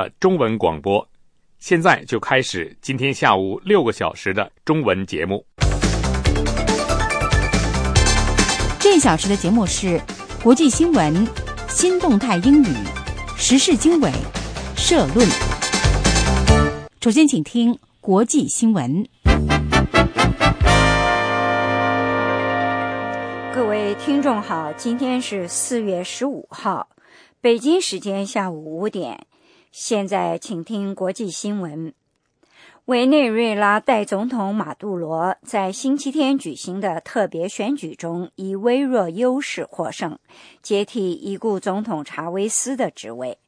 呃，中文广播，现在就开始今天下午六个小时的中文节目。这一小时的节目是国际新闻、新动态英语、时事经纬、社论。首先，请听国际新闻。各位听众好，今天是四月十五号，北京时间下午五点。现在，请听国际新闻。委内瑞拉代总统马杜罗在星期天举行的特别选举中以微弱优势获胜，接替已故总统查韦斯的职位。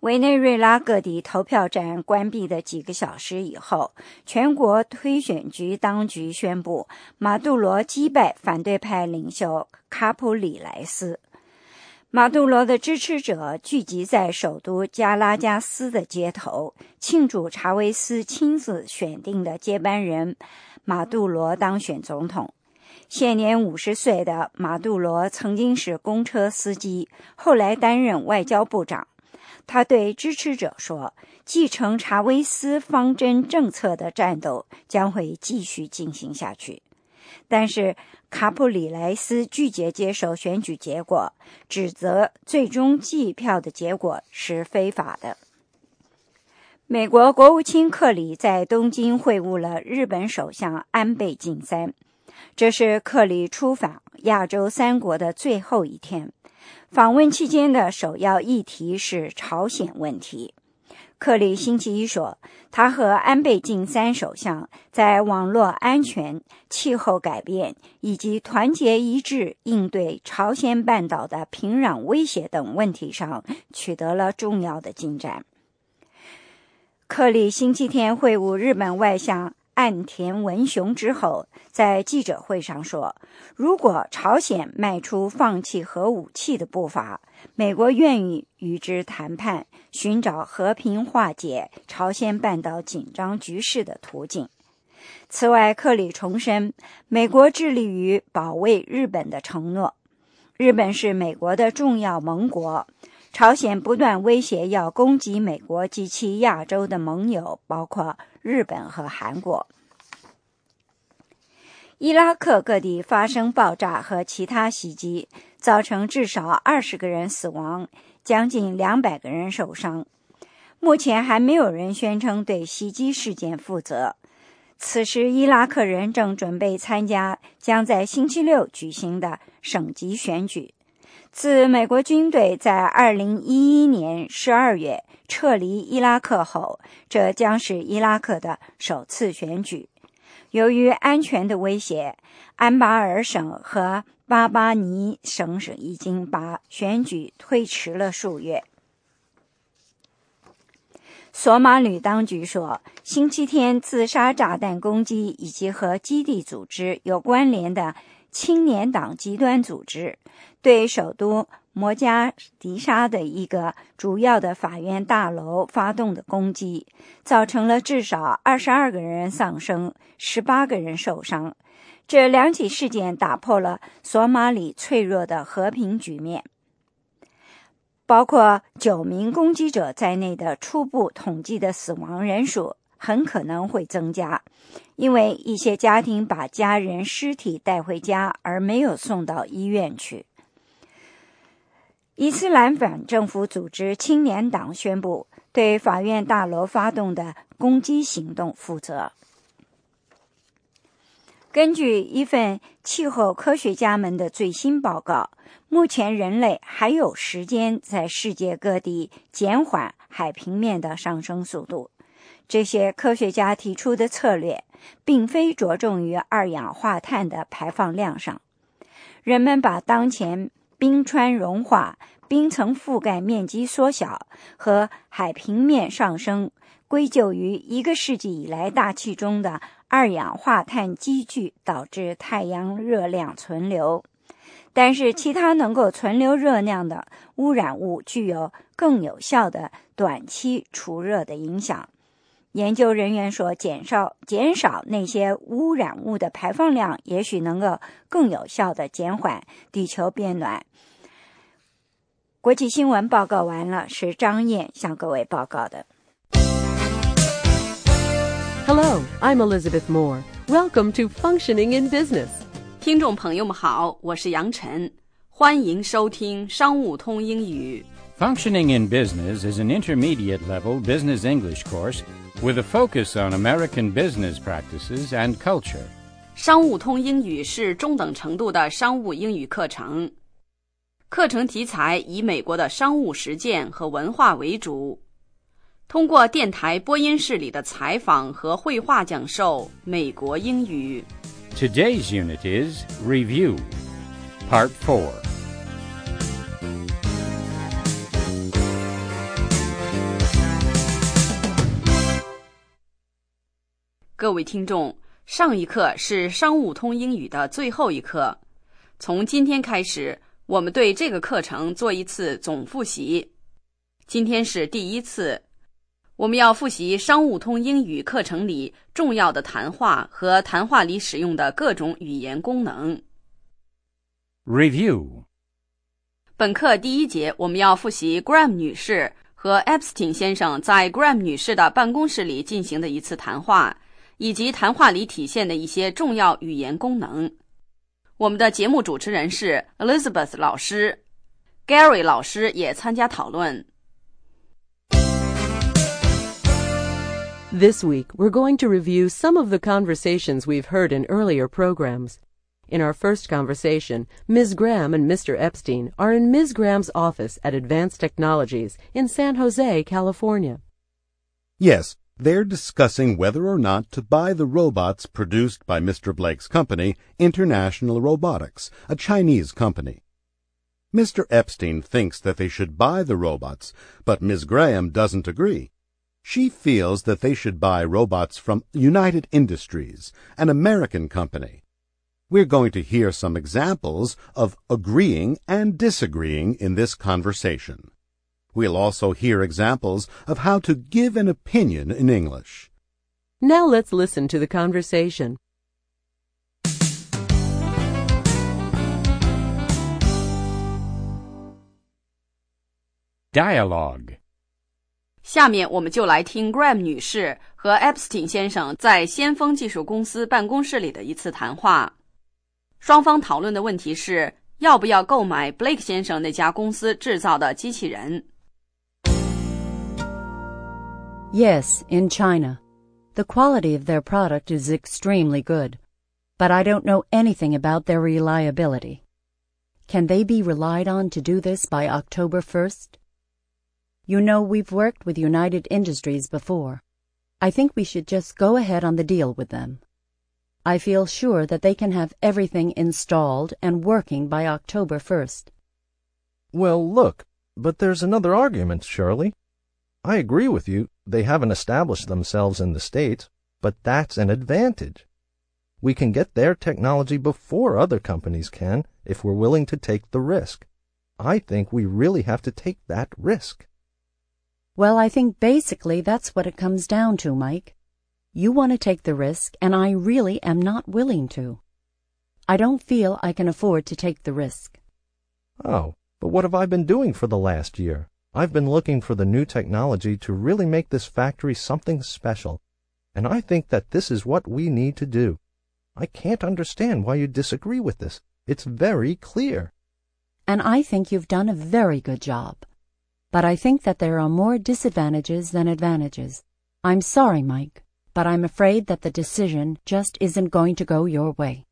委内瑞拉各地投票站关闭的几个小时以后，全国推选局当局宣布，马杜罗击败反对派领袖卡普里莱斯。马杜罗的支持者聚集在首都加拉加斯的街头，庆祝查韦斯亲自选定的接班人马杜罗当选总统。现年五十岁的马杜罗曾经是公车司机，后来担任外交部长。他对支持者说：“继承查韦斯方针政策的战斗将会继续进行下去。”但是卡普里莱斯拒绝接受选举结果，指责最终计票的结果是非法的。美国国务卿克里在东京会晤了日本首相安倍晋三，这是克里出访亚洲三国的最后一天。访问期间的首要议题是朝鲜问题。克里星期一说，他和安倍晋三首相在网络安全、气候改变以及团结一致应对朝鲜半岛的平壤威胁等问题上取得了重要的进展。克里星期天会晤日本外相。岸田文雄之后，在记者会上说：“如果朝鲜迈出放弃核武器的步伐，美国愿意与之谈判，寻找和平化解朝鲜半岛紧张局势的途径。”此外，克里重申美国致力于保卫日本的承诺。日本是美国的重要盟国。朝鲜不断威胁要攻击美国及其亚洲的盟友，包括日本和韩国。伊拉克各地发生爆炸和其他袭击，造成至少二十个人死亡，将近两百个人受伤。目前还没有人宣称对袭击事件负责。此时，伊拉克人正准备参加将在星期六举行的省级选举。自美国军队在2011年12月撤离伊拉克后，这将是伊拉克的首次选举。由于安全的威胁，安巴尔省和巴巴尼省省已经把选举推迟了数月。索马里当局说，星期天自杀炸弹攻击以及和基地组织有关联的。青年党极端组织对首都摩加迪沙的一个主要的法院大楼发动的攻击，造成了至少二十二个人丧生，十八个人受伤。这两起事件打破了索马里脆弱的和平局面。包括九名攻击者在内的初步统计的死亡人数。很可能会增加，因为一些家庭把家人尸体带回家而没有送到医院去。伊斯兰反政府组织青年党宣布对法院大楼发动的攻击行动负责。根据一份气候科学家们的最新报告，目前人类还有时间在世界各地减缓海平面的上升速度。这些科学家提出的策略，并非着重于二氧化碳的排放量上。人们把当前冰川融化、冰层覆盖面积缩小和海平面上升归咎于一个世纪以来大气中的二氧化碳积聚导致太阳热量存留。但是，其他能够存留热量的污染物具有更有效的短期除热的影响。研究人员说，减少减少那些污染物的排放量，也许能够更有效的减缓地球变暖。国际新闻报告完了，是张燕向各位报告的。Hello, I'm Elizabeth Moore. Welcome to Functioning in Business. 听众朋友们好，我是杨晨，欢迎收听商务通英语。Functioning in Business is an intermediate level business English course with a focus on American business practices and culture. 商务通英语是中等程度的商务英语课程，课程题材以美国的商务实践和文化为主，通过电台播音室里的采访和绘画讲授美国英语。 Today's unit is Review, Part 4. 各位听众，上一课是商务通英语的最后一课，从今天开始，我们对这个课程做一次总复习。今天是第一次，我们要复习商务通英语课程里重要的谈话和谈话里使用的各种语言功能。Review. 本课第一节，我们要复习 Graham 女士和 Epstein 先生在 Graham 女士的办公室里进行的一次谈话，以及谈话里体现的一些重要语言功能。我们的节目主持人是 Elizabeth 老师，Gary 老师也参加讨论。 This week, we're going to review some of the conversations we've heard in earlier programs. In our first conversation, Ms. Graham and Mr. Epstein are in Ms. Graham's office at Advanced Technologies in San Jose, California. Yes, they're discussing whether or not to buy the robots produced by Mr. Blake's company, International Robotics, a Chinese company. Mr. Epstein thinks that they should buy the robots, but Ms. Graham doesn't agree. She feels that they should buy robots from United Industries, an American company. We're going to hear some examples of agreeing and disagreeing in this conversation. We'll also hear examples of how to give an opinion in English. Now let's listen to the conversation. Dialogue. 下面我们就来听 Graham 女士和 Epstein 先生在先锋技术公司办公室里的一次谈话。双方讨论的问题是要不要购买 Blake 先生那家公司制造的机器人。 Yes, in China. The quality of their product is extremely good, but I don't know anything about their reliability. Can they be relied on to do this by October 1st? You know, we've worked with United Industries before. I think we should just go ahead on the deal with them. I feel sure that they can have everything installed and working by October 1st. Well, look, but there's another argument, Shirley. I agree with you, they haven't established themselves in the States, but that's an advantage. We can get their technology before other companies can if we're willing to take the risk. I think we really have to take that risk. Well, I think basically that's what it comes down to, Mike. You want to take the risk, and I really am not willing to. I don't feel I can afford to take the risk. Oh, but what have I been doing for the last year? I've been looking for the new technology to really make this factory something special, and I think that this is what we need to do. I can't understand why you disagree with this. It's very clear. And I think you've done a very good job. But I think that there are more disadvantages than advantages. I'm sorry, Mike, but I'm afraid that the decision just isn't going to go your way.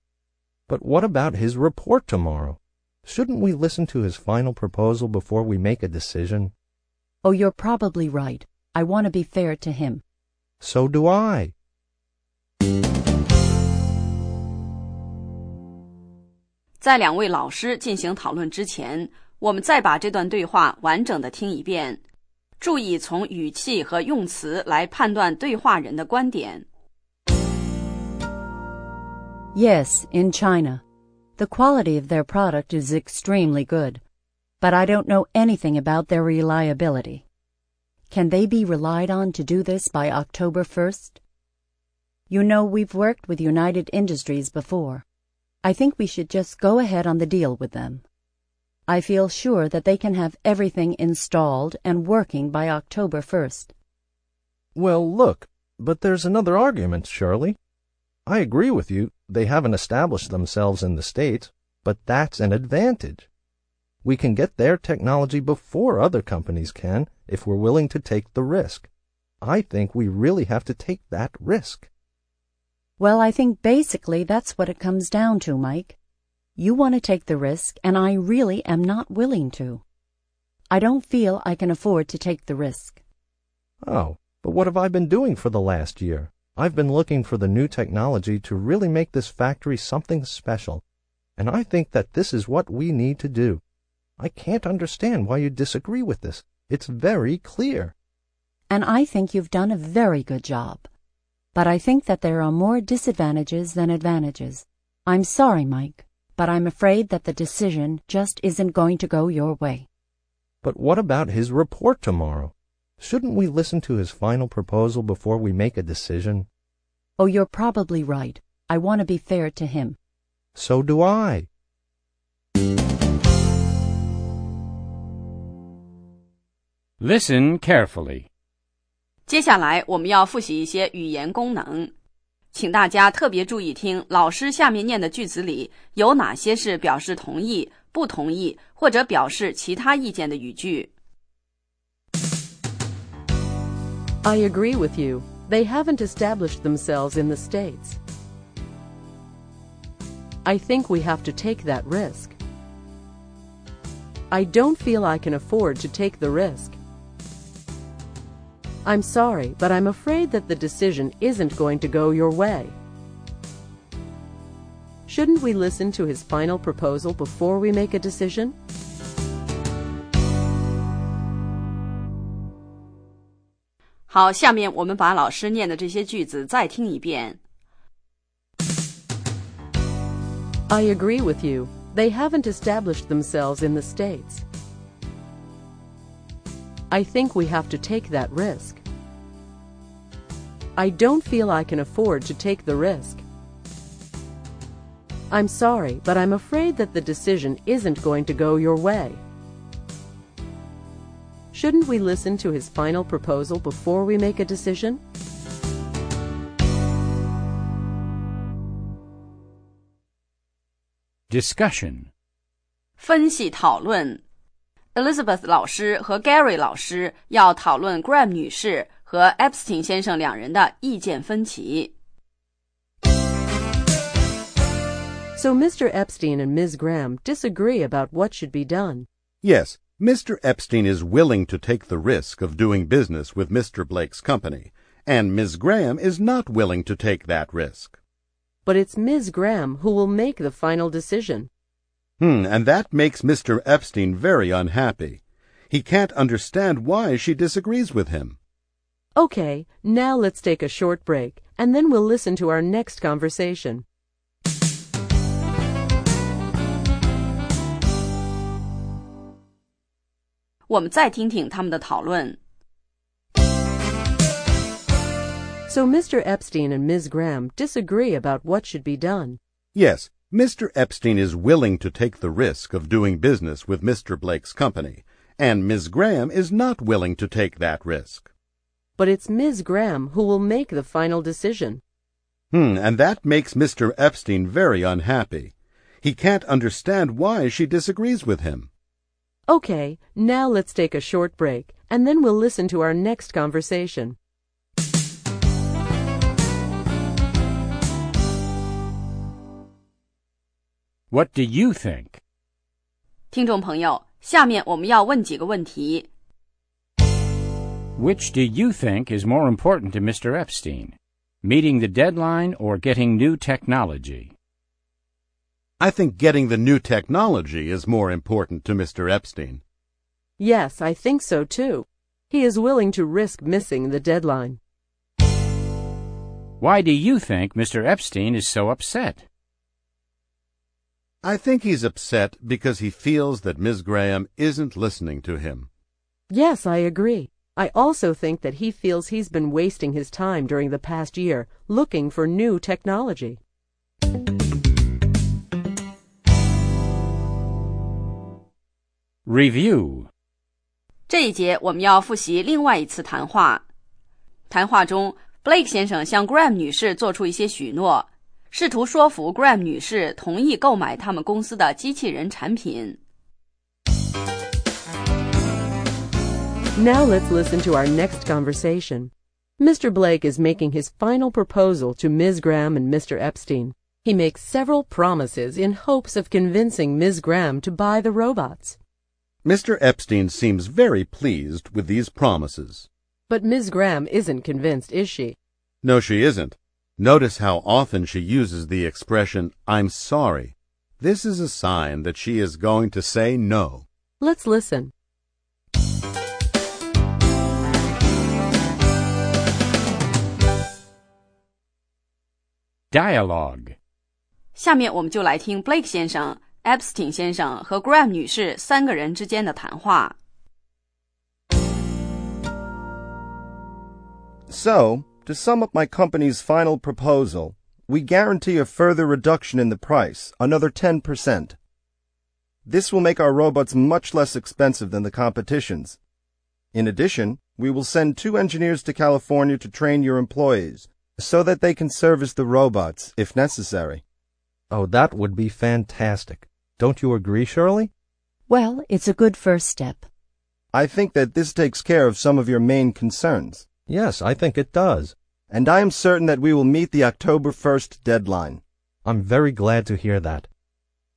But what about his report tomorrow? Shouldn't we listen to his final proposal before we make a decision? Oh, you're probably right. I want to be fair to him. So do I. Yes, in China. The quality of their product is extremely good, but I don't know anything about their reliability. Can they be relied on to do this by October 1st? You know, we've worked with United Industries before. I think we should just go ahead on the deal with them. I feel sure that they can have everything installed and working by October 1st. Well, look, but there's another argument, Shirley. I agree with you, they haven't established themselves in the States, but that's an advantage. We can get their technology before other companies can if we're willing to take the risk. I think we really have to take that risk. Well, I think basically that's what it comes down to, Mike. You want to take the risk, and I really am not willing to. I don't feel I can afford to take the risk. Oh, but what have I been doing for the last year? I've been looking for the new technology to really make this factory something special, and I think that this is what we need to do. I can't understand why you disagree with this. It's very clear. And I think you've done a very good job. But I think that there are more disadvantages than advantages. I'm sorry, Mike, but I'm afraid that the decision just isn't going to go your way. But what about his report tomorrow? Shouldn't we listen to his final proposal before we make a decision? Oh, you're probably right. I want to be fair to him. So do I. Listen carefully. 接下来我们要复习一些语言功能，请大家特别注意听老师下面念的句子里有哪些是表示同意、不同意或者表示其他意见的语句。 I agree with you. They haven't established themselves in the States. I think we have to take that risk. I don't feel I can afford to take the risk. I'm sorry, but I'm afraid that the decision isn't going to go your way. Shouldn't we listen to his final proposal before we make a decision? 好，下面我们把老师念的这些句子再听一遍。 I agree with you. They haven't established themselves in the States. I think we have to take that risk. I don't feel I can afford to take the risk. I'm sorry, but I'm afraid that the decision isn't going to go your way. Shouldn't we listen to his final proposal before we make a decision? ，discussion，分析讨论。Elizabeth 老师和 Gary 老师要讨论 Graham 女士和 Epstein 先生两人的意见分歧。 So Mr. Epstein and Ms. Graham disagree about what should be done. Yes, Mr. Epstein is willing to take the risk of doing business with Mr. Blake's company, and Ms. Graham is not willing to take that risk. But it's Ms. Graham who will make the final decision. Hmm, and that makes Mr. Epstein very unhappy. He can't understand why she disagrees with him. Okay, now let's take a short break, and then we'll listen to our next conversation. 我们再听听他们的讨论。 So Mr. Epstein and Ms. Graham disagree about what should be done. Yes, Mr. Epstein is willing to take the risk of doing business with Mr. Blake's company, and Ms. Graham is not willing to take that risk. But it's Ms. Graham who will make the final decision. Hmm, and that makes Mr. Epstein very unhappy. He can't understand why she disagrees with him. Okay, now let's take a short break, and then we'll listen to our next conversation. What do you think? 听众朋友，下面我们要问几个问题。 Which do you think is more important to Mr. Epstein? Meeting the deadline or getting new technology? I think getting the new technology is more important to Mr. Epstein. Yes, I think so too. He is willing to risk missing the deadline. Why do you think Mr. Epstein is so upset? I think he's upset because he feels that Ms. Graham isn't listening to him. Yes, I agree. I also think that he feels he's been wasting his time during the past year looking for new technology. Review 这一节我们要复习另外一次谈话。谈话中，Blake 先生向 Graham 女士做出一些许诺，试图说服 Graham 女士同意购买他们公司的机器人产品。 Now let's listen to our next conversation. Mr. Blake is making his final proposal to Ms. Graham and Mr. Epstein. He makes several promises in hopes of convincing Ms. Graham to buy the robots. Mr. Epstein seems very pleased with these promises. But Ms. Graham isn't convinced, is she? No, she isn't. Notice how often she uses the expression, I'm sorry. This is a sign that she is going to say no. Let's listen. Dialogue 下面我们就来听 Blake 先生、 Epstein 先生和 Graham 女士三个人之间的谈话。 So, to sum up my company's final proposal, we guarantee a further reduction in the price, another 10%. This will make our robots much less expensive than the competition's. In addition, we will send two engineers to California to train your employees, so that they can service the robots if necessary. Oh, that would be fantastic. Don't you agree, Shirley? Well, it's a good first step. I think that this takes care of some of your main concerns, Yes, I think it does. and I am certain that we will meet the October 1st deadline. I'm very glad to hear that.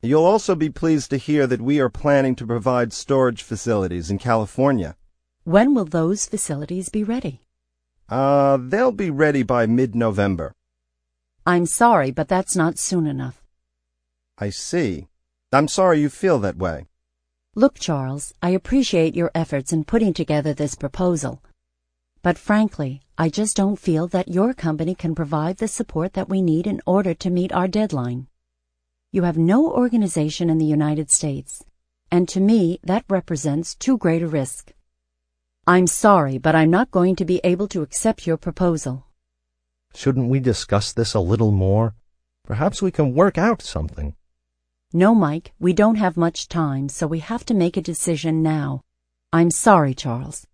You'll also be pleased to hear that we are planning to provide storage facilities in California. When will those facilities be ready? Uh, they'll be ready by mid-November. I'm sorry, but that's not soon enough. I see. I'm sorry you feel that way. Look, Charles, I appreciate your efforts in putting together this proposal. But frankly, I just don't feel that your company can provide the support that we need in order to meet our deadline. You have no organization in the United States, and to me, that represents too great a risk. I'm sorry, but I'm not going to be able to accept your proposal. Shouldn't we discuss this a little more? Perhaps we can work out something. No, Mike, we don't have much time, so we have to make a decision now. I'm sorry, Charles.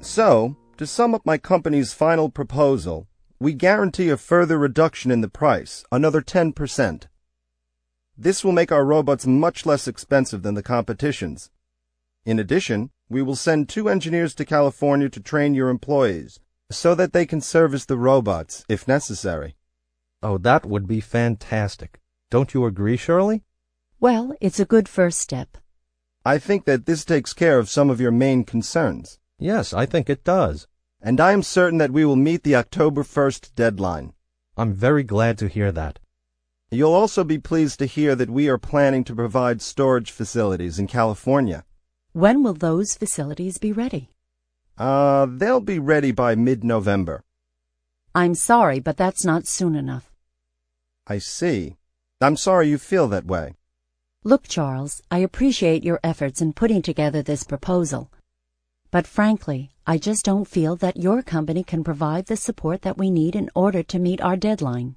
So, to sum up my company's final proposal, we guarantee a further reduction in the price, another 10%. This will make our robots much less expensive than the competition's, in addition, we will send two engineers to California to train your employees, so that they can service the robots if necessary. Oh, that would be fantastic. Don't you agree, Shirley? Well, it's a good first step. I think that this takes care of some of your main concerns, Yes, I think it does. and I am certain that we will meet the October 1st deadline. I'm very glad to hear that. You'll also be pleased to hear that we are planning to provide storage facilities in California. When will those facilities be ready? Uh, they'll be ready by mid-November. I'm sorry, but that's not soon enough. I see. I'm sorry you feel that way. Look, Charles, I appreciate your efforts in putting together this proposal. But frankly, I just don't feel that your company can provide the support that we need in order to meet our deadline.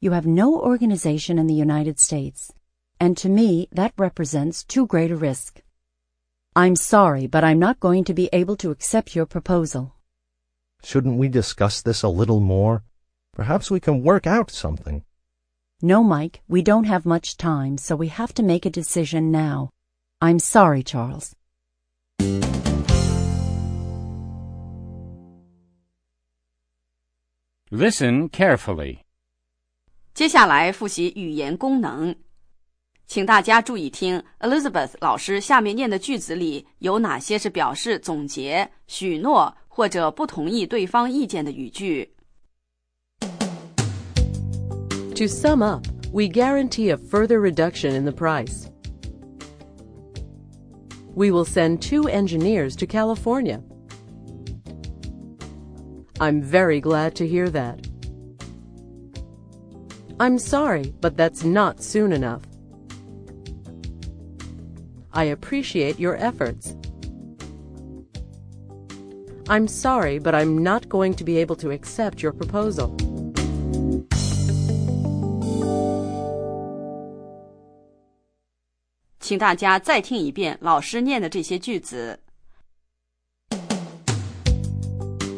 You have no organization in the United States, and to me, that represents too great a risk. I'm sorry, but I'm not going to be able to accept your proposal. Shouldn't we discuss this a little more? Perhaps we can work out something. No, Mike, we don't have much time, so we have to make a decision now. I'm sorry, Charles. Listen carefully. 接下来复习语言功能， 请大家注意听 Elizabeth 老师下面念的句子里有哪些是表示总结、许诺或者不同意对方意见的语句。 To sum up, we guarantee a further reduction in the price. We will send two engineers to California. I'm very glad to hear that. I'm sorry, but that's not soon enough. I appreciate your efforts. I'm sorry, but I'm not going to be able to accept your proposal.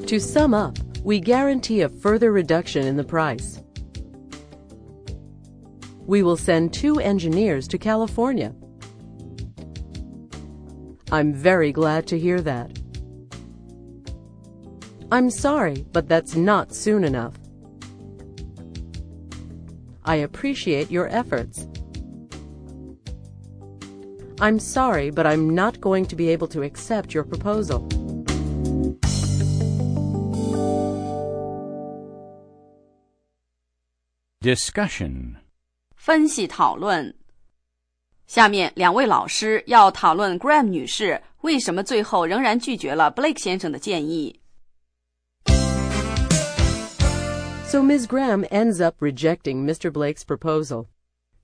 To sum up, we guarantee a further reduction in the price. We will send two engineers to California. I'm very glad to hear that. I'm sorry, but that's not soon enough. I appreciate your efforts. I'm sorry, but I'm not going to be able to accept your proposal. Discussion. 分析讨论。 下面两位老师要讨论 Graham 女士为什么最后仍然拒绝了 Blake 先生的建议。 So Ms. Graham ends up rejecting Mr. Blake's proposal.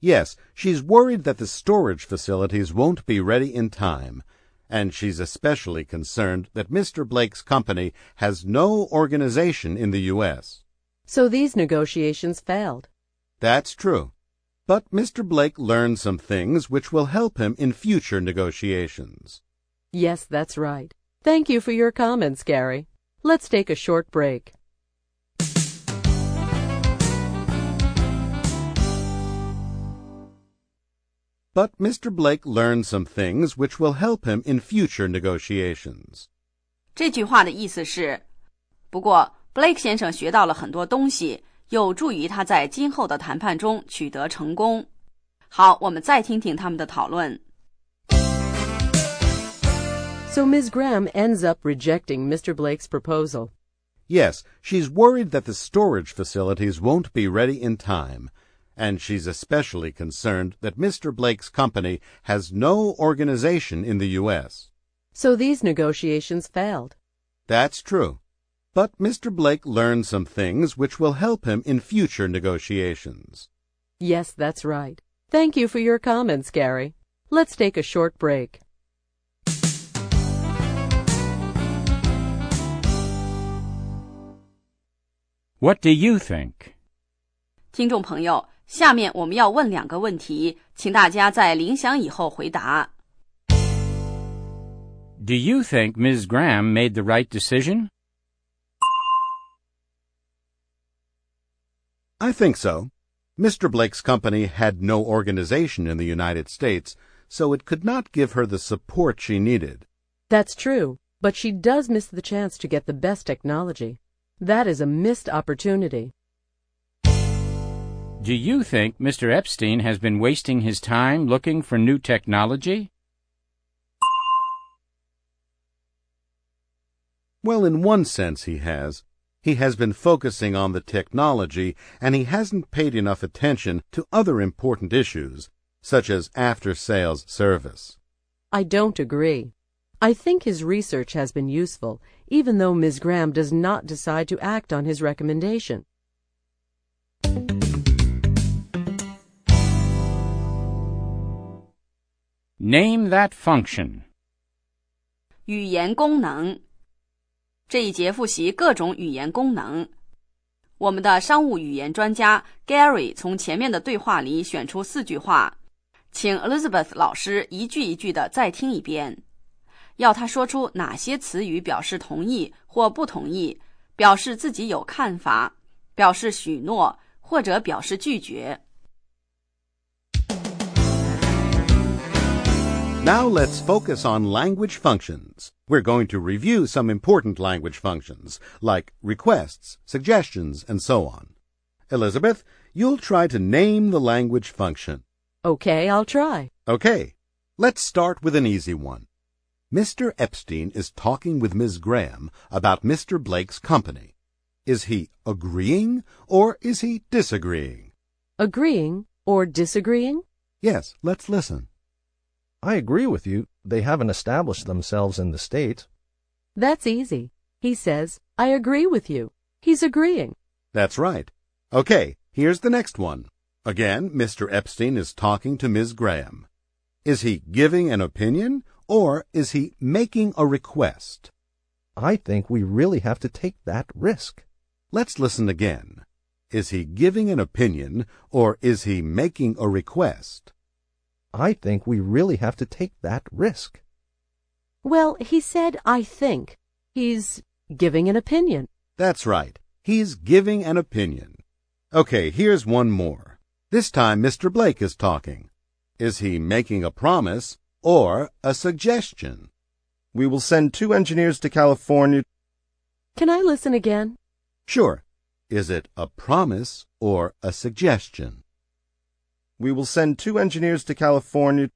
Yes, she's worried that the storage facilities won't be ready in time. And she's especially concerned that Mr. Blake's company has no organization in the U.S. So these negotiations failed. That's true. But Mr. Blake learned some things which will help him in future negotiations. Yes, that's right. Thank you for your comments, Gary. Let's take a short break. But Mr. Blake learned some things which will help him in future negotiations. 这句话的意思是，不过 Blake 先生学到了很多东西， 有助于他在今后的谈判中取得成功。好，我们再听听他们的讨论。 So Ms. Graham ends up rejecting Mr. Blake's proposal. Yes, she's worried that the storage facilities won't be ready in time. And she's especially concerned that Mr. Blake's company has no organization in the U.S. So these negotiations failed. That's true. But Mr. Blake learned some things which will help him in future negotiations. Yes, that's right. Thank you for your comments, Gary. Let's take a short break. What do you think? 听众朋友，下面我们要问两个问题，请大家在铃响以后回答。 Do you think Ms. Graham made the right decision? I think so. Mr. Blake's company had no organization in the United States, so it could not give her the support she needed. That's true, but she does miss the chance to get the best technology. That is a missed opportunity. Do you think Mr. Epstein has been wasting his time looking for new technology? Well, in one sense, he has. He has been focusing on the technology, and he hasn't paid enough attention to other important issues, such as after sales service. I don't agree. I think his research has been useful, even though Ms. Graham does not decide to act on his recommendation. Name that function. 语言功能 这一节复习各种语言功能。我们的商务语言专家 Gary 从前面的对话里选出四句话，请 Elizabeth 老师一句一句的再听一遍，要他说出哪些词语表示同意或不同意，表示自己有看法，表示许诺或者表示拒绝。Now let's focus on language functions. We're going to review some important language functions, like requests, suggestions, and so on. Elizabeth, you'll try to name the language function. Okay, I'll try. Okay, let's start with an easy one. Mr. Epstein is talking with Ms. Graham about Mr. Blake's company. Is he agreeing or is he disagreeing? Agreeing or disagreeing? Yes, let's listen. I agree with you. They haven't established themselves in the state. That's easy. He says, I agree with you. He's agreeing. That's right. Okay, here's the next one. Again, Mr. Epstein is talking to Ms. Graham. Is he giving an opinion or is he making a request? I think we really have to take that risk. Let's listen again. Is he giving an opinion or is he making a request? I think we really have to take that risk. Well, he said, I think. He's giving an opinion. That's right. He's giving an opinion. Okay, here's one more. This time Mr. Blake is talking. Is he making a promise or a suggestion? We will send two engineers to California. Can I listen again? Sure. Is it a promise or a suggestion? We will send two engineers to California.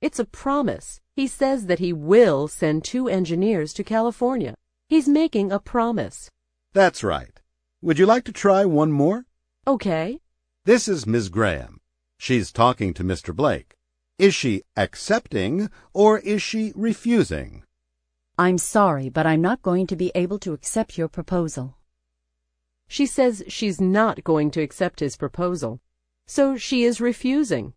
It's a promise. He says that he will send two engineers to California. He's making a promise. That's right. Would you like to try one more? Okay. This is Ms. Graham. She's talking to Mr. Blake. Is she accepting or is she refusing? I'm sorry, but I'm not going to be able to accept your proposal. She says she's not going to accept his proposal. So she is refusing.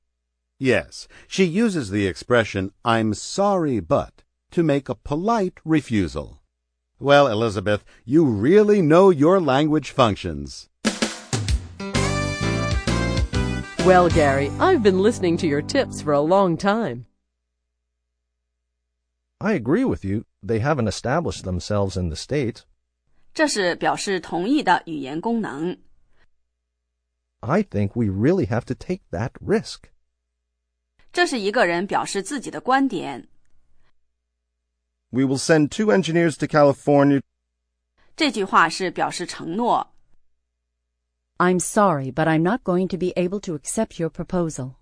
Yes, she uses the expression, I'm sorry, but, to make a polite refusal. Well, Elizabeth, you really know your language functions. Well, Gary, I've been listening to your tips for a long time. I agree with you. They haven't established themselves in the States. 这是表示同意的语言功能。 I think we really have to take that risk. 这是一个人表示自己的观点。 We will send two engineers to California. 这句话是表示承诺。 I'm sorry, but I'm not going to be able to accept your proposal.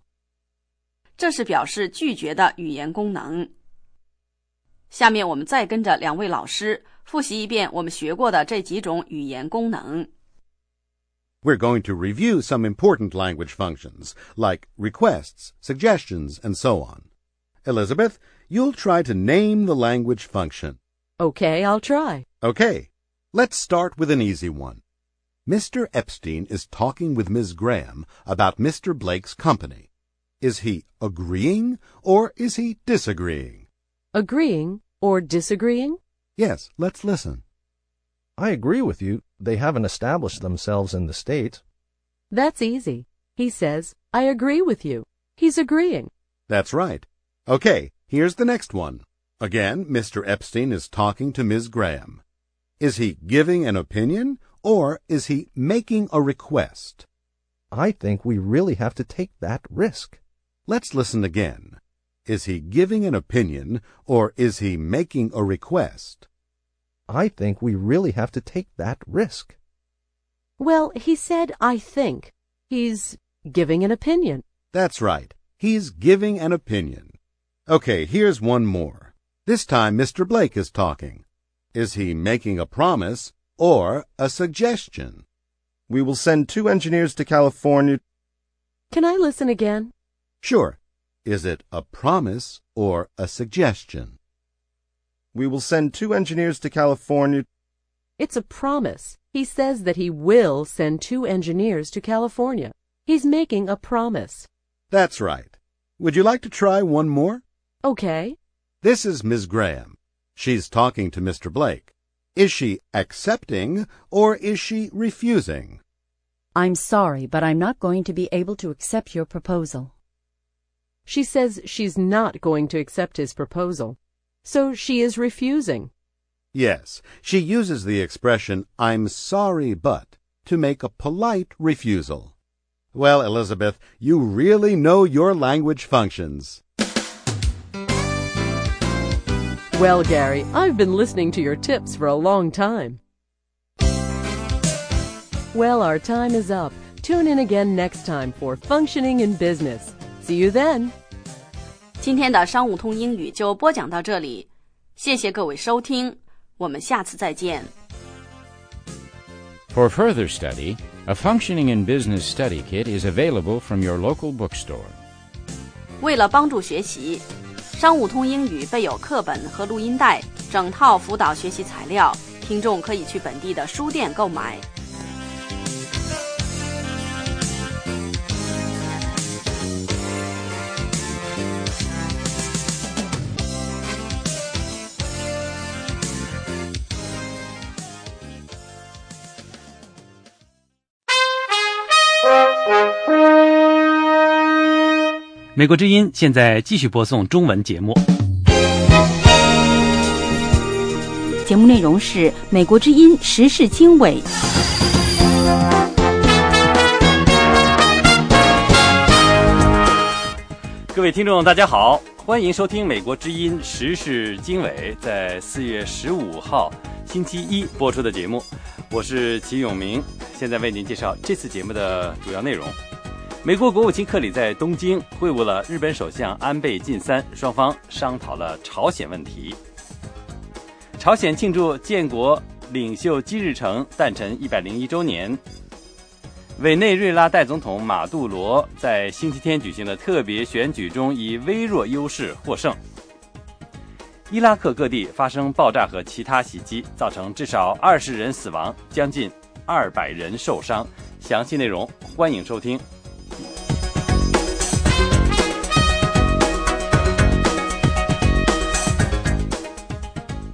这是表示拒绝的语言功能。下面我们再跟着两位老师复习一遍我们学过的这几种语言功能。 We're going to review some important language functions, like requests, suggestions, and so on. Elizabeth, you'll try to name the language function. Okay, I'll try. Okay, let's start with an easy one. Mr. Epstein is talking with Ms. Graham about Mr. Blake's company. Is he agreeing or is he disagreeing? Agreeing or disagreeing? Yes, let's listen. I agree with you. They haven't established themselves in the States. That's easy. He says, I agree with you. He's agreeing. That's right. Okay, here's the next one. Again, Mr. Epstein is talking to Ms. Graham. Is he giving an opinion or is he making a request? I think we really have to take that risk. Let's listen again. Is he giving an opinion or is he making a request? I think we really have to take that risk. Well, he said, I think. He's giving an opinion. That's right. He's giving an opinion. Okay, here's one more. This time Mr. Blake is talking. Is he making a promise or a suggestion? We will send two engineers to California. Can I listen again? Sure. Is it a promise or a suggestion? We will send two engineers to California. It's a promise. He says that he will send two engineers to California. He's making a promise. That's right. Would you like to try one more? Okay. This is Ms. Graham. She's talking to Mr. Blake. Is she accepting or is she refusing? I'm sorry, but I'm not going to be able to accept your proposal. She says she's not going to accept his proposal. So she is refusing. Yes, she uses the expression, I'm sorry, but, to make a polite refusal. Well, Elizabeth, you really know your language functions. Well, Gary, I've been listening to your tips for a long time. Well, our time is up. Tune in again next time for Functioning in Business. See you then. 今天的商务通英语就播讲到这里，谢谢各位收听，我们下次再见。For further study, a Functioning in Business Study Kit is available from your local bookstore. 为了帮助学习，商务通英语备有课本和录音带，整套辅导学习材料，听众可以去本地的书店购买。美国之音现在继续播送中文节目。节目内容是美国之音时事经纬。各位听众大家好欢迎收听美国之音时事经纬在四月十五号星期一播出的节目。我是齐永明。现在为您介绍这次节目的主要内容。美国国务卿克里在东京会晤了日本首相安倍晋三，双方商讨了朝鲜问题。朝鲜庆祝建国领袖金日成诞辰一百零一周年。委内瑞拉代总统马杜罗在星期天举行的特别选举中以微弱优势获胜。伊拉克各地发生爆炸和其他袭击，造成至少二十人死亡，将近二百人受伤。详细内容欢迎收听。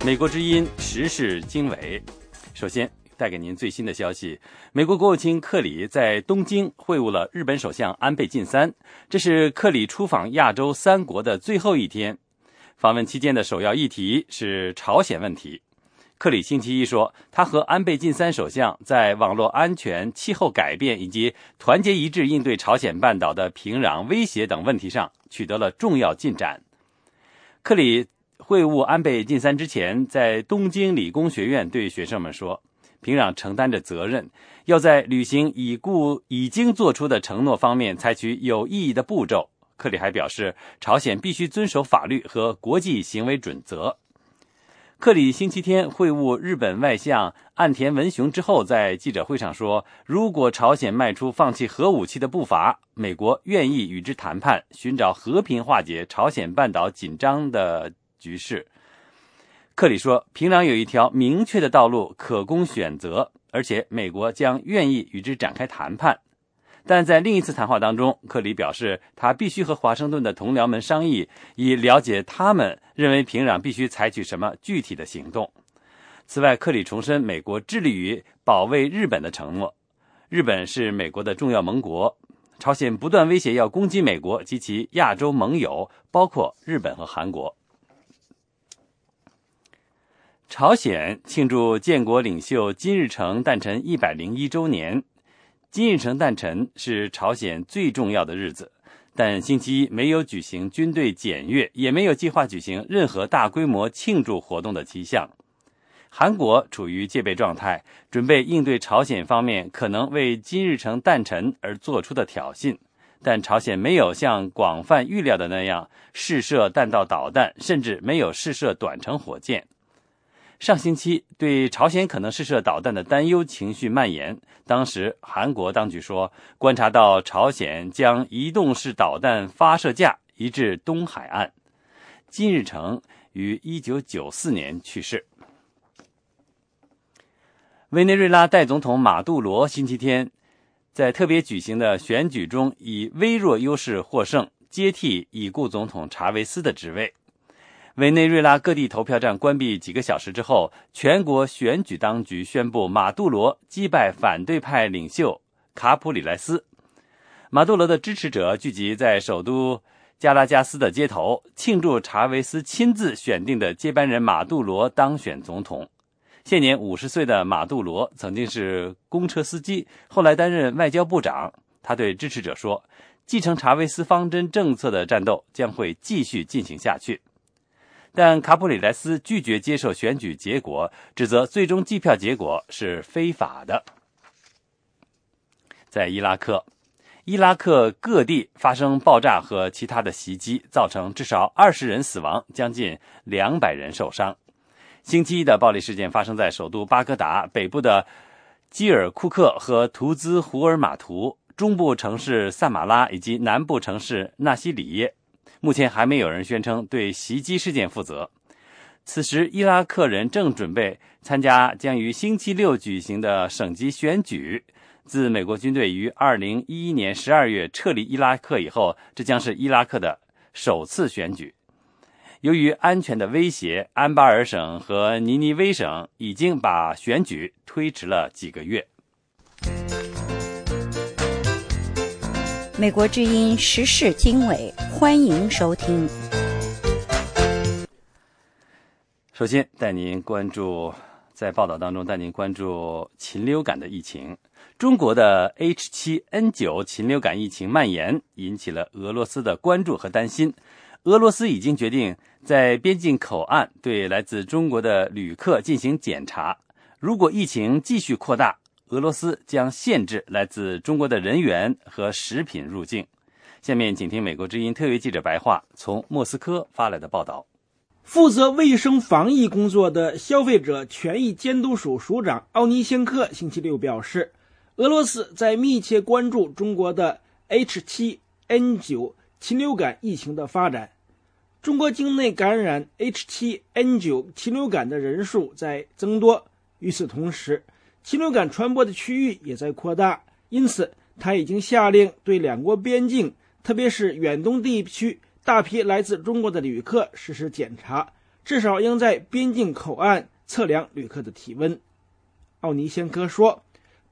美国之音时事经纬，首先带给您最新的消息：美国国务卿克里在东京会晤了日本首相安倍晋三，这是克里出访亚洲三国的最后一天。访问期间的首要议题是朝鲜问题。克里星期一说，他和安倍晋三首相在网络安全、气候改变以及团结一致应对朝鲜半岛的平壤威胁等问题上取得了重要进展。克里。会晤安倍晋三之前，在东京理工学院对学生们说：“平壤承担着责任，要在履行已故已经做出的承诺方面采取有意义的步骤。”克里还表示，朝鲜必须遵守法律和国际行为准则。克里星期天会晤日本外相岸田文雄之后，在记者会上说：“如果朝鲜迈出放弃核武器的步伐，美国愿意与之谈判，寻找和平化解朝鲜半岛紧张的。”局势，克里说，平壤有一条明确的道路可供选择，而且美国将愿意与之展开谈判。但在另一次谈话当中，克里表示，他必须和华盛顿的同僚们商议，以了解他们认为平壤必须采取什么具体的行动。此外，克里重申美国致力于保卫日本的承诺。日本是美国的重要盟国，朝鲜不断威胁要攻击美国及其亚洲盟友，包括日本和韩国。朝鲜庆祝建国领袖金日成诞辰一百零一周年。金日成诞辰是朝鲜最重要的日子，但星期一没有举行军队检阅，也没有计划举行任何大规模庆祝活动的迹象。韩国处于戒备状态，准备应对朝鲜方面可能为金日成诞辰而做出的挑衅，但朝鲜没有像广泛预料的那样试射弹道导弹，甚至没有试射短程火箭。上星期，对朝鲜可能试射导弹的担忧情绪蔓延。当时，韩国当局说，观察到朝鲜将移动式导弹发射架移至东海岸。金日成于1994年去世。委内瑞拉代总统马杜罗星期天在特别举行的选举中以微弱优势获胜，接替已故总统查韦斯的职位。委内瑞拉各地投票站关闭几个小时之后，全国选举当局宣布马杜罗击败反对派领袖卡普里莱斯。马杜罗的支持者聚集在首都加拉加斯的街头，庆祝查韦斯亲自选定的接班人马杜罗当选总统。现年五十岁的马杜罗曾经是公车司机，后来担任外交部长。他对支持者说：“继承查韦斯方针政策的战斗将会继续进行下去。”但卡普里莱斯拒绝接受选举结果，指责最终计票结果是非法的。在伊拉克，伊拉克各地发生爆炸和其他的袭击，造成至少二十人死亡，将近两百人受伤。星期一的暴力事件发生在首都巴格达北部的基尔库克和图兹胡尔马图，中部城市萨马拉以及南部城市纳西里。目前还没有人宣称对袭击事件负责。此时，伊拉克人正准备参加将于星期六举行的省级选举。自美国军队于2011年12月撤离伊拉克以后，这将是伊拉克的首次选举。由于安全的威胁，安巴尔省和尼尼微省已经把选举推迟了几个月。美国之音时事经纬。欢迎收听。首先带您关注，在报道当中带您关注禽流感的疫情。中国的 H7N9 禽流感疫情蔓延，引起了俄罗斯的关注和担心。俄罗斯已经决定在边境口岸对来自中国的旅客进行检查。如果疫情继续扩大，俄罗斯将限制来自中国的人员和食品入境。下面请听美国之音特约记者白桦从莫斯科发来的报道。负责卫生防疫工作的消费者权益监督署署长奥尼先科星期六表示，俄罗斯在密切关注中国的 H7N9 禽流感疫情的发展。中国境内感染 H7N9 禽流感的人数在增多，与此同时，禽流感传播的区域也在扩大。因此，他已经下令对两国边境，特别是远东地区。大批来自中国的旅客实施检查，至少应在边境口岸测量旅客的体温。奥尼先科说：“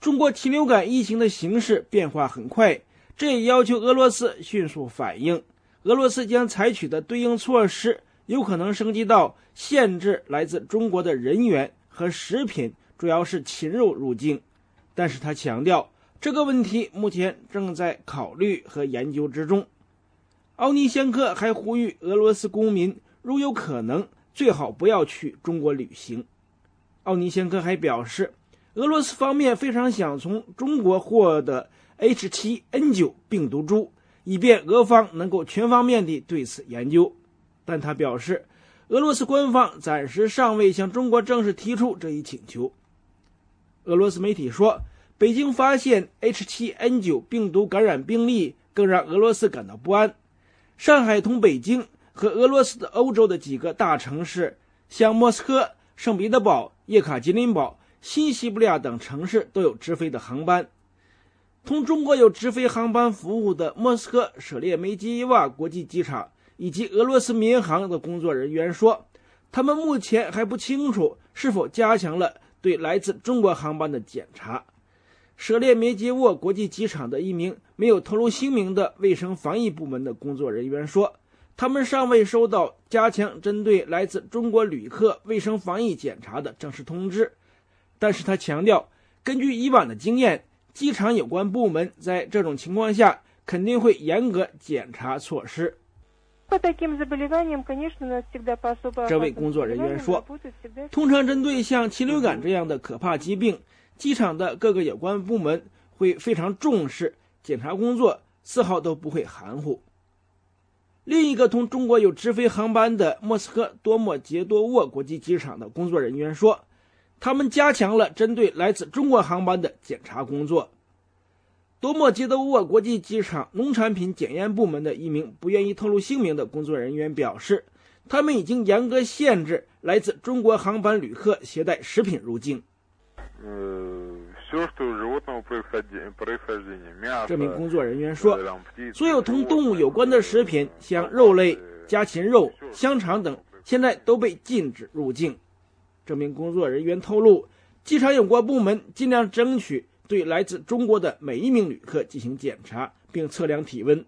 中国禽流感疫情的形势变化很快，这也要求俄罗斯迅速反应。俄罗斯将采取的对应措施有可能升级到限制来自中国的人员和食品，主要是禽肉入境。但是他强调，这个问题目前正在考虑和研究之中。”奥尼先科还呼吁俄罗斯公民，如有可能，最好不要去中国旅行。奥尼先科还表示，俄罗斯方面非常想从中国获得 H7N9 病毒株，以便俄方能够全方面地对此研究。但他表示，俄罗斯官方暂时尚未向中国正式提出这一请求。俄罗斯媒体说，北京发现 H7N9 病毒感染病例，更让俄罗斯感到不安。上海同北京和俄罗斯的欧洲的几个大城市，像莫斯科、圣彼得堡、叶卡捷琳堡、新西伯利亚等城市都有直飞的航班。同中国有直飞航班服务的莫斯科舍列梅基耶瓦国际机场以及俄罗斯民航的工作人员说，他们目前还不清楚是否加强了对来自中国航班的检查。舍列梅捷沃国际机场的一名没有透露姓名的卫生防疫部门的工作人员说：“他们尚未收到加强针对来自中国旅客卫生防疫检查的正式通知。”但是他强调，根据以往的经验，机场有关部门在这种情况下肯定会严格检查措施。这位工作人员说：“通常针对像禽流感这样的可怕疾病。”机场的各个有关部门会非常重视检查工作，丝毫都不会含糊。另一个同中国有直飞航班的莫斯科多莫杰多沃国际机场的工作人员说，他们加强了针对来自中国航班的检查工作。多莫捷多沃国际机场农产品检验部门的一名不愿意透露姓名的工作人员表示，他们已经严格限制来自中国航班旅客携带食品入境。这名工作人员说：“所有同动物有关的食品，像肉类、家禽肉、香肠等，现在都被禁止入境。”这名工作人员透露，机场有关部门尽量争取对来自中国的每一名旅客进行检查，并测量体温。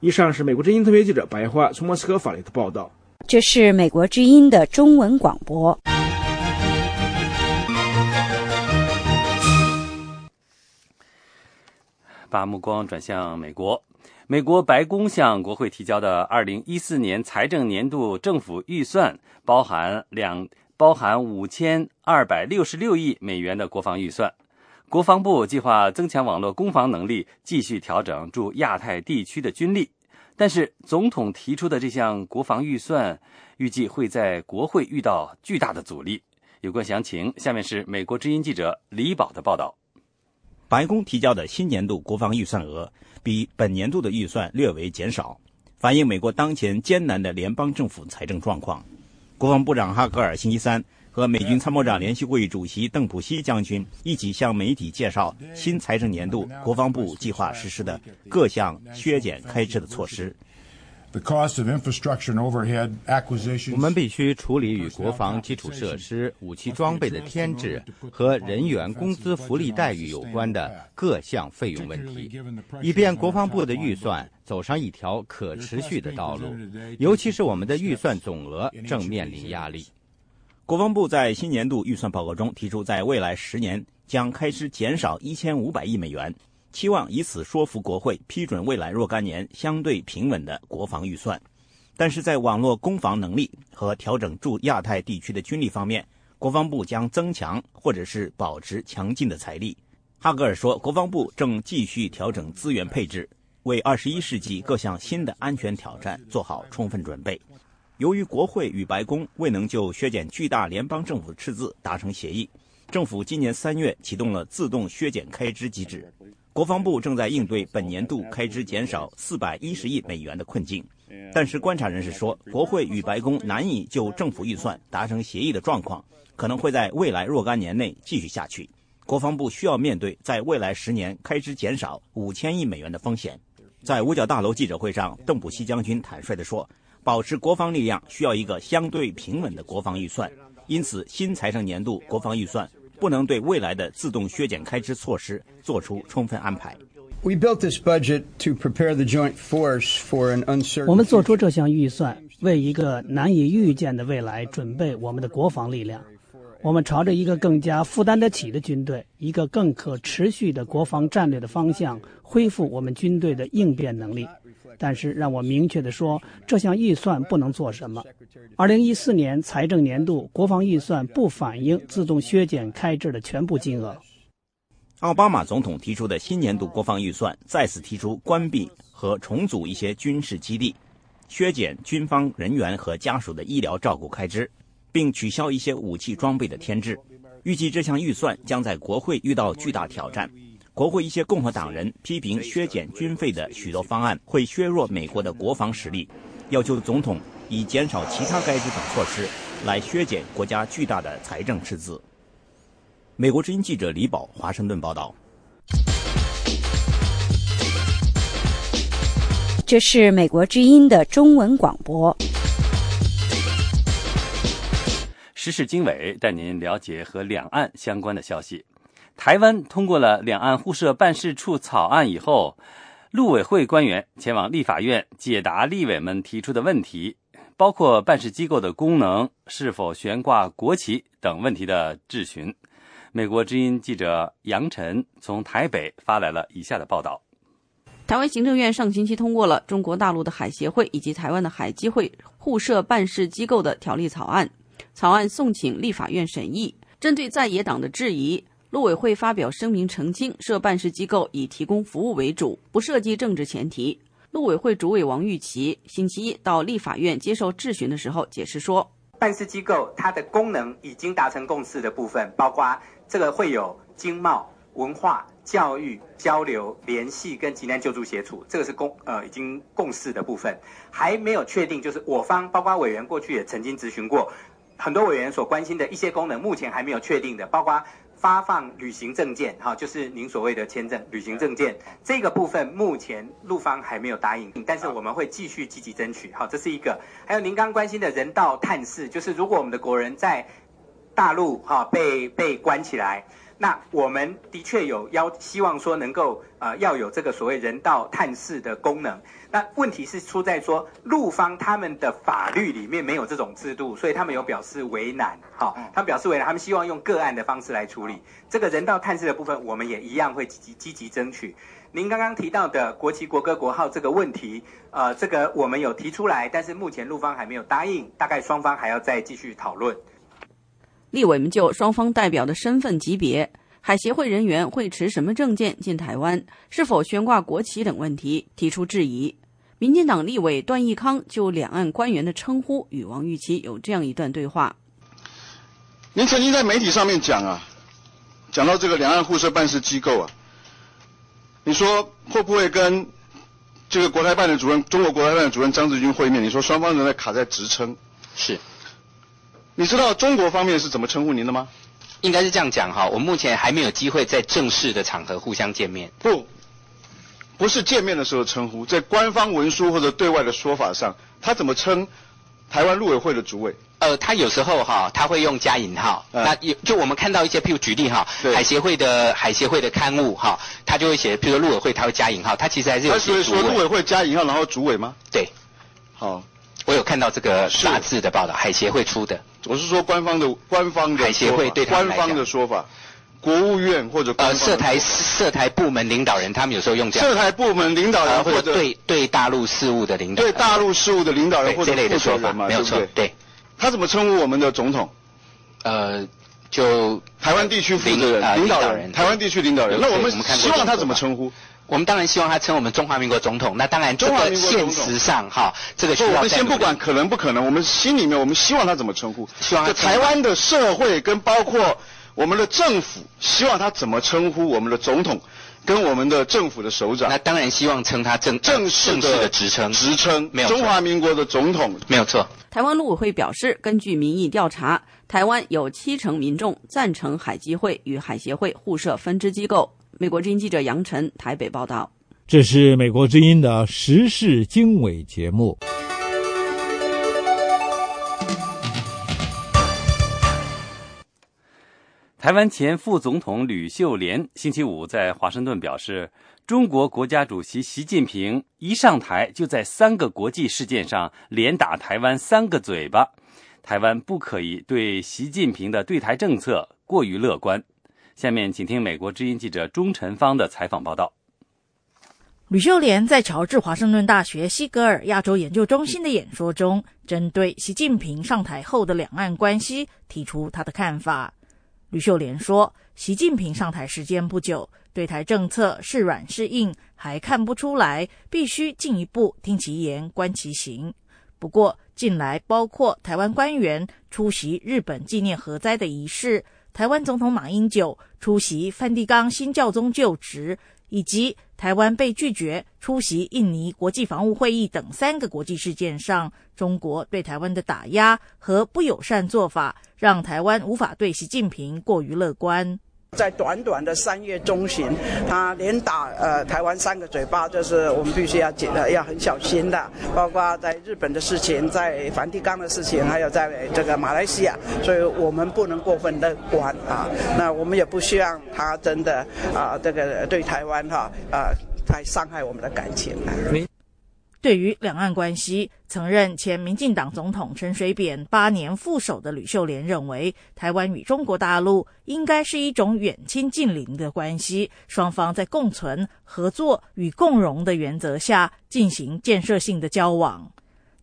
以上是美国之音特别记者白桦从莫斯科发来的报道。这是美国之音的中文广播。把目光转向美国，美国白宫向国会提交的二零一四年财政年度政府预算包含两包含五千二百六十六亿美元的国防预算。国防部计划增强网络攻防能力，继续调整驻亚太地区的军力。但是，总统提出的这项国防预算预计会在国会遇到巨大的阻力。有关详情，下面是美国之音记者李宝的报道。白宫提交的新年度国防预算额比本年度的预算略为减少，反映美国当前艰难的联邦政府财政状况。国防部长哈格尔星期三和美军参谋长联席会议主席邓普西将军一起向媒体介绍新财政年度国防部计划实施的各项削减开支的措施。我们必须处理与国防基础设施、武器装备的添置和人员工资福利待遇有关的各项费用问题，以便国防部的预算。走上一条可持续的道路，尤其是我们的预算总额正面临压力。国防部在新年度预算报告中提出，在未来十年将开支减少一千五百亿美元，期望以此说服国会批准未来若干年相对平稳的国防预算。但是在网络攻防能力和调整驻亚太地区的军力方面，国防部将增强或者是保持强劲的财力。哈格尔说，国防部正继续调整资源配置，为二十一世纪各项新的安全挑战做好充分准备。由于国会与白宫未能就削减巨大联邦政府赤字达成协议，政府今年三月启动了自动削减开支机制。国防部正在应对本年度开支减少四百一十亿美元的困境。但是，观察人士说，国会与白宫难以就政府预算达成协议的状况，可能会在未来若干年内继续下去。国防部需要面对在未来十年开支减少五千亿美元的风险。在五角大楼记者会上，邓普西将军坦率地说：“保持国防力量需要一个相对平稳的国防预算，因此新财政年度国防预算不能对未来的自动削减开支措施做出充分安排。” We built this budget to prepare the joint force for an uncertain. 我们做出这项预算，为一个难以预见的未来准备我们的国防力量。我们朝着一个更加负担得起的军队、一个更可持续的国防战略的方向恢复我们军队的应变能力。但是，让我明确地说，这项预算不能做什么。二零一四年财政年度国防预算不反映自动削减开支的全部金额。奥巴马总统提出的新年度国防预算再次提出关闭和重组一些军事基地，削减军方人员和家属的医疗照顾开支，并取消一些武器装备的添置。预计这项预算将在国会遇到巨大挑战。国会一些共和党人批评削减军费的许多方案会削弱美国的国防实力，要求总统以减少其他开支等措施来削减国家巨大的财政赤字。美国之音记者李宝华盛顿报道。这是美国之音的中文广播。时事经纬带您了解和两岸相关的消息。台湾通过了两岸互设办事处草案以后，陆委会官员前往立法院解答立委们提出的问题，包括办事机构的功能、是否悬挂国旗等问题的质询。美国之音记者杨晨从台北发来了以下的报道：台湾行政院上星期通过了中国大陆的海协会以及台湾的海基会互设办事机构的条例草案，草案送请立法院审议。针对在野党的质疑，陆委会发表声明澄清，设办事机构以提供服务为主，不涉及政治前提。陆委会主委王玉琪星期一到立法院接受质询的时候解释说，办事机构它的功能已经达成共识的部分，包括。这个会有经贸、文化、教育、交流、联系跟急难救助协助，这个是共呃已经共识的部分，还没有确定。就是我方包括委员过去也曾经咨询过，很多委员所关心的一些功能，目前还没有确定的，包括发放旅行证件，哈，就是您所谓的签证、旅行证件这个部分，目前陆方还没有答应，但是我们会继续积极争取，好，这是一个。还有您刚关心的人道探视，就是如果我们的国人在。大陆哈被被关起来，那我们的确有要希望说能够呃要有这个所谓人道探视的功能。那问题是出在说陆方他们的法律里面没有这种制度，所以他们有表示为难。好，他们表示为难，他们希望用个案的方式来处理这个人道探视的部分，我们也一样会积极积极争取。您刚刚提到的国旗、国歌、国号这个问题，呃，这个我们有提出来，但是目前陆方还没有答应，大概双方还要再继续讨论。立委们就双方代表的身份级别、海协会人员会持什么证件进台湾、是否悬挂国旗等问题提出质疑。民进党立委段义康就两岸官员的称呼与王玉琪有这样一段对话：您曾经在媒体上面讲啊，讲到这个两岸互设办事机构啊，你说会不会跟这个国台办的主任、中国国台办的主任张志军会面？你说双方仍在卡在职称，是。你知道中国方面是怎么称呼您的吗？应该是这样讲哈，我目前还没有机会在正式的场合互相见面。不，不是见面的时候称呼，在官方文书或者对外的说法上，他怎么称台湾陆委会的主委？呃，他有时候哈，他会用加引号。那有就我们看到一些，譬如举例哈，海协会的海协会的刊物哈，他就会写，譬如陆委会他会加引号，他其实还是有写。所以说陆委会加引号，然后主委吗？对。好，我有看到这个杂志的报道，海协会出的。我是说官方的官方的海协会对官方的说法。国务院或者呃，涉台涉台部门领导人，他们有时候用这样。涉台部门领导人或者对对大陆事务的领导。对大陆事务的领导人或者这类的说法，没有错。对。他怎么称呼我们的总统？呃，就台湾地区负责人、领导人，台湾地区领导人。那我们希望他怎么称呼？我们当然希望他称我们中华民国总统。那当然，这个现实上哈，这个需要。我们先不管可能不可能，我们心里面我们希望他怎么称呼？希望台湾的社会跟包括。我们的政府希望他怎么称呼我们的总统，跟我们的政府的首长？那当然希望称他正正式的职称，职称没有中华民国的总统，没有错。台湾陆委会表示，根据民意调查，台湾有七成民众赞成海基会与海协会互设分支机构。美国之音记者杨晨台北报道。这是美国之音的时事经纬节目。台湾前副总统吕秀莲星期五在华盛顿表示，中国国家主席习近平一上台就在三个国际事件上连打台湾三个嘴巴，台湾不可以对习近平的对台政策过于乐观。下面请听美国之音记者钟晨芳的采访报道。吕秀莲在乔治华盛顿大学西格尔亚洲研究中心的演说中，针对习近平上台后的两岸关系提出他的看法。吕秀莲说：“习近平上台时间不久，对台政策是软是硬还看不出来，必须进一步听其言，观其行。不过，近来包括台湾官员出席日本纪念核灾的仪式，台湾总统马英九出席梵蒂冈新教宗就职。”以及台湾被拒绝出席印尼国际防务会议等三个国际事件上，中国对台湾的打压和不友善做法，让台湾无法对习近平过于乐观。在短短的三月中旬，他连打呃台湾三个嘴巴，就是我们必须要紧的，要很小心的。包括在日本的事情，在梵蒂冈的事情，还有在这个马来西亚，所以我们不能过分乐观啊。那我们也不希望他真的啊，这个对台湾哈啊，太伤害我们的感情。对于两岸关系，曾任前民进党总统陈水扁八年副手的吕秀莲认为，台湾与中国大陆应该是一种远亲近邻的关系，双方在共存、合作与共荣的原则下进行建设性的交往。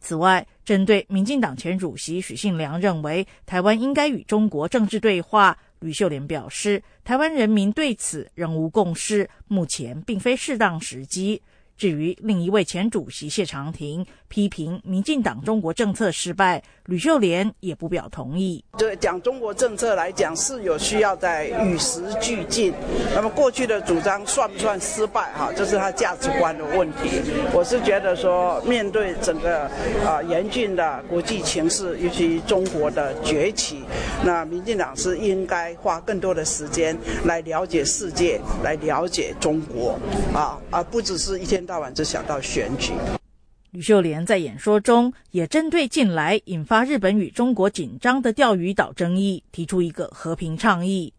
此外，针对民进党前主席许信良认为台湾应该与中国政治对话，吕秀莲表示，台湾人民对此仍无共识，目前并非适当时机。至于另一位前主席谢长廷批评民进党中国政策失败，吕秀莲也不表同意。对讲中国政策来讲，是有需要在与时俱进。那么过去的主张算不算失败？哈，这是他价值观的问题。我是觉得说，面对整个啊严峻的国际情势，尤其中国的崛起，那民进党是应该花更多的时间来了解世界，来了解中国，啊，而不只是一天。大晚只想到选举。吕秀莲在演说中也针对近来引发日本与中国紧张的钓鱼岛争议，提出一个和平倡议。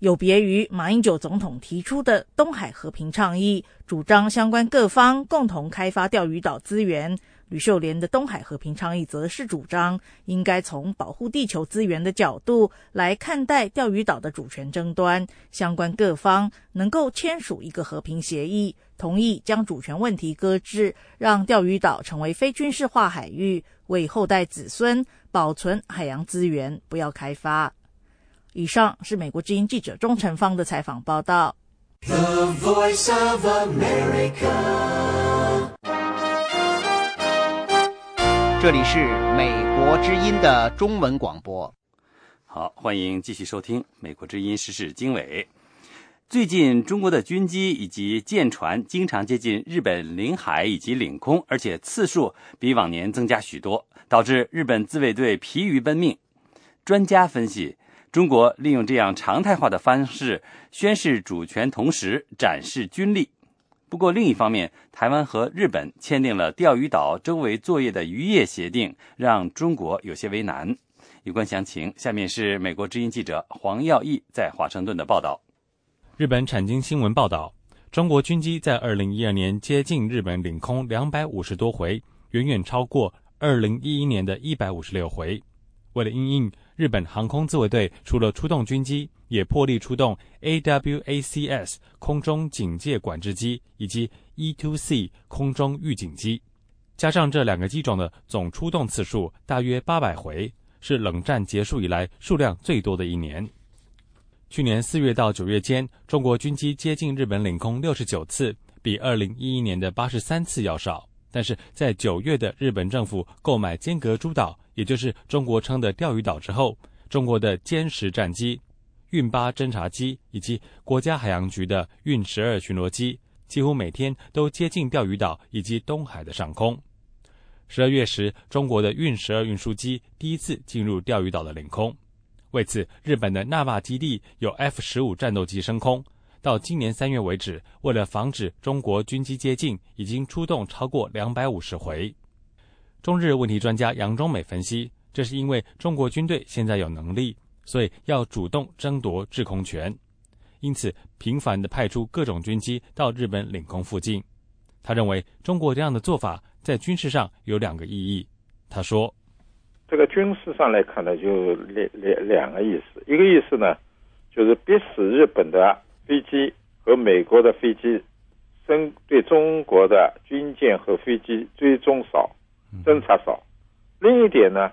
有别于马英九总统提出的东海和平倡议，主张相关各方共同开发钓鱼岛资源。吕秀莲的东海和平倡议则是主张应该从保护地球资源的角度来看待钓鱼岛的主权争端，相关各方能够签署一个和平协议，同意将主权问题搁置，让钓鱼岛成为非军事化海域，为后代子孙保存海洋资源，不要开发。以上是美国之音记者钟成芳的采访报道。The Voice of America。这里是美国之音的中文广播。好，欢迎继续收听美国之音时事经纬。最近，中国的军机以及舰船经常接近日本领海以及领空，而且次数比往年增加许多，导致日本自卫队疲于奔命。专家分析，中国利用这样常态化的方式宣示主权，同时展示军力。不过另一方面，台湾和日本签订了钓鱼岛周围作业的渔业协定，让中国有些为难。有关详情，下面是美国之音记者黄耀义在华盛顿的报道。日本产经新闻报道，中国军机在二零一二年接近日本领空两百五十多回，远远超过二零一一年的一百五十六回。为了应应，日本航空自卫队除了出动军机，也破例出动 AWACS 空中警戒管制机以及 E-2C 空中预警机，加上这两个机种的总出动次数大约八百回。是冷战结束以来数量最多的一年。去年四月到九月间，中国军机接近日本领空六十九次，比二零一一年的八十三次要少。但是在九月的日本政府购买尖阁诸岛，也就是中国称的钓鱼岛之后，中国的歼十战机、运八侦察机以及国家海洋局的运十二巡逻机，几乎每天都接近钓鱼岛以及东海的上空。十二月时，中国的运十二运输机第一次进入钓鱼岛的领空。为此，日本的纳霸基地有 F 十五战斗机升空。到今年三月为止，为了防止中国军机接近，已经出动超过两百五十回。中日问题专家杨忠美分析，这是因为中国军队现在有能力，所以要主动争夺制空权，因此频繁的派出各种军机到日本领空附近。他认为，中国这样的做法。在军事上有两个意义，他说：“这个军事上来看呢，就两两两个意思。一个意思呢，就是逼使日本的飞机和美国的飞机，针对中国的军舰和飞机追踪少、侦察少。另一点呢，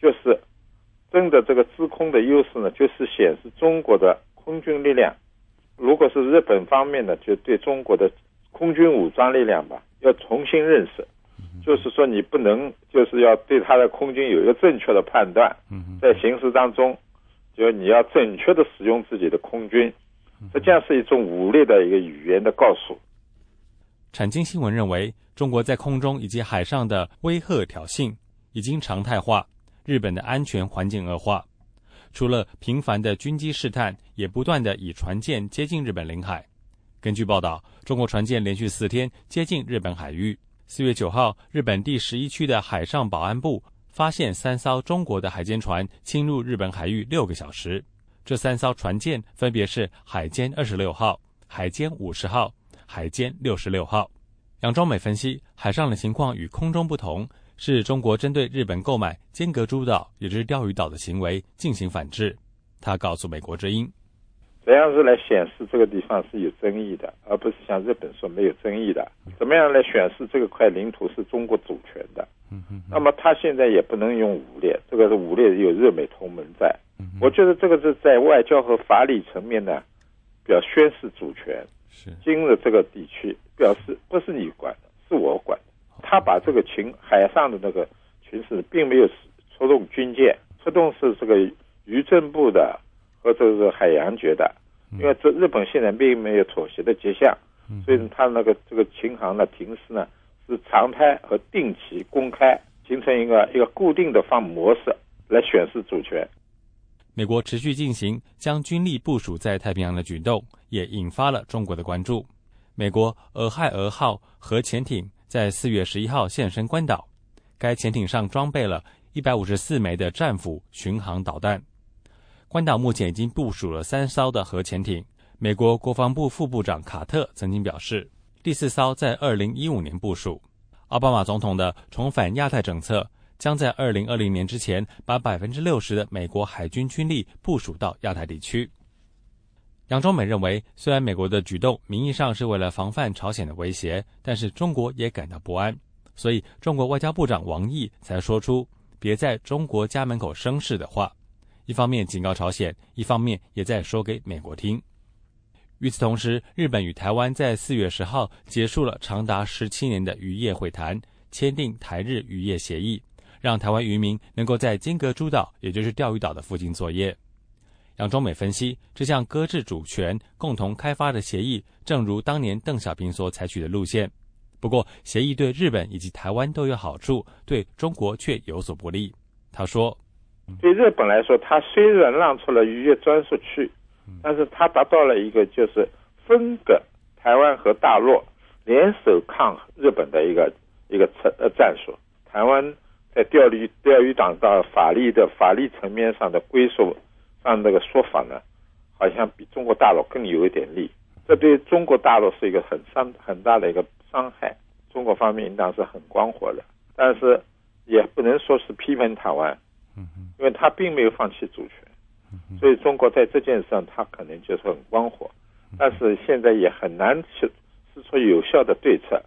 就是真的这个制空的优势呢，就是显示中国的空军力量。如果是日本方面呢，就对中国的空军武装力量吧，要重新认识。”就是说，你不能，就是要对他的空军有一个正确的判断，在行驶当中，就你要正确的使用自己的空军，实际上是一种武力的一个语言的告诉。产经新闻认为，中国在空中以及海上的威吓挑衅已经常态化，日本的安全环境恶化，除了频繁的军机试探，也不断的以船舰接近日本领海。根据报道，中国船舰连续四天接近日本海域。四月九号，日本第十一区的海上保安部发现三艘中国的海监船侵入日本海域六个小时。这三艘船舰分别是海监二十六号、海监五十号、海监六十六号。杨忠美分析，海上的情况与空中不同，是中国针对日本购买尖阁诸岛，也就是钓鱼岛的行为进行反制。他告诉美国之音。怎样是来显示这个地方是有争议的，而不是像日本说没有争议的？怎么样来显示这个块领土是中国主权的？那么他现在也不能用武力，这个是武力有日美同盟在。我觉得这个是在外交和法理层面呢，表宣示主权。是今日这个地区表示不是你管的，是我管的。他把这个群海上的那个群势，并没有出动军舰，出动是这个渔政部的。和这是海洋局的，因为这日本现在并没有妥协的迹象，所以他那个这个巡航的停驶呢是常态和定期公开，形成一个一个固定的方模式来显示主权。美国持续进行将军力部署在太平洋的举动，也引发了中国的关注。美国俄亥俄号核潜艇在四月十一号现身关岛，该潜艇上装备了一百五十四枚的战斧巡航导弹。关岛目前已经部署了三艘的核潜艇。美国国防部副部长卡特曾经表示，第四艘在二零一五年部署。奥巴马总统的重返亚太政策将在二零二零年之前把百分之六十的美国海军军力部署到亚太地区。杨忠美认为，虽然美国的举动名义上是为了防范朝鲜的威胁，但是中国也感到不安，所以中国外交部长王毅才说出“别在中国家门口生事”的话。一方面警告朝鲜，一方面也在说给美国听。与此同时，日本与台湾在四月十号结束了长达十七年的渔业会谈，签订台日渔业协议，让台湾渔民能够在金阁诸岛，也就是钓鱼岛的附近作业。杨中美分析，这项搁置主权、共同开发的协议，正如当年邓小平所采取的路线。不过，协议对日本以及台湾都有好处，对中国却有所不利。他说。对日本来说，它虽然让出了渔业专属区，但是它达到了一个就是分割台湾和大陆，联手抗日本的一个一个策呃战术。台湾在钓鱼钓鱼岛的法律的法律层面上的归属上那个说法呢，好像比中国大陆更有一点力。这对中国大陆是一个很伤很大的一个伤害。中国方面应当是很光火的，但是也不能说是批评台湾，因为他并没有放弃主权，所以中国在这件事上他可能就是很光火，但是现在也很难去施出有效的对策。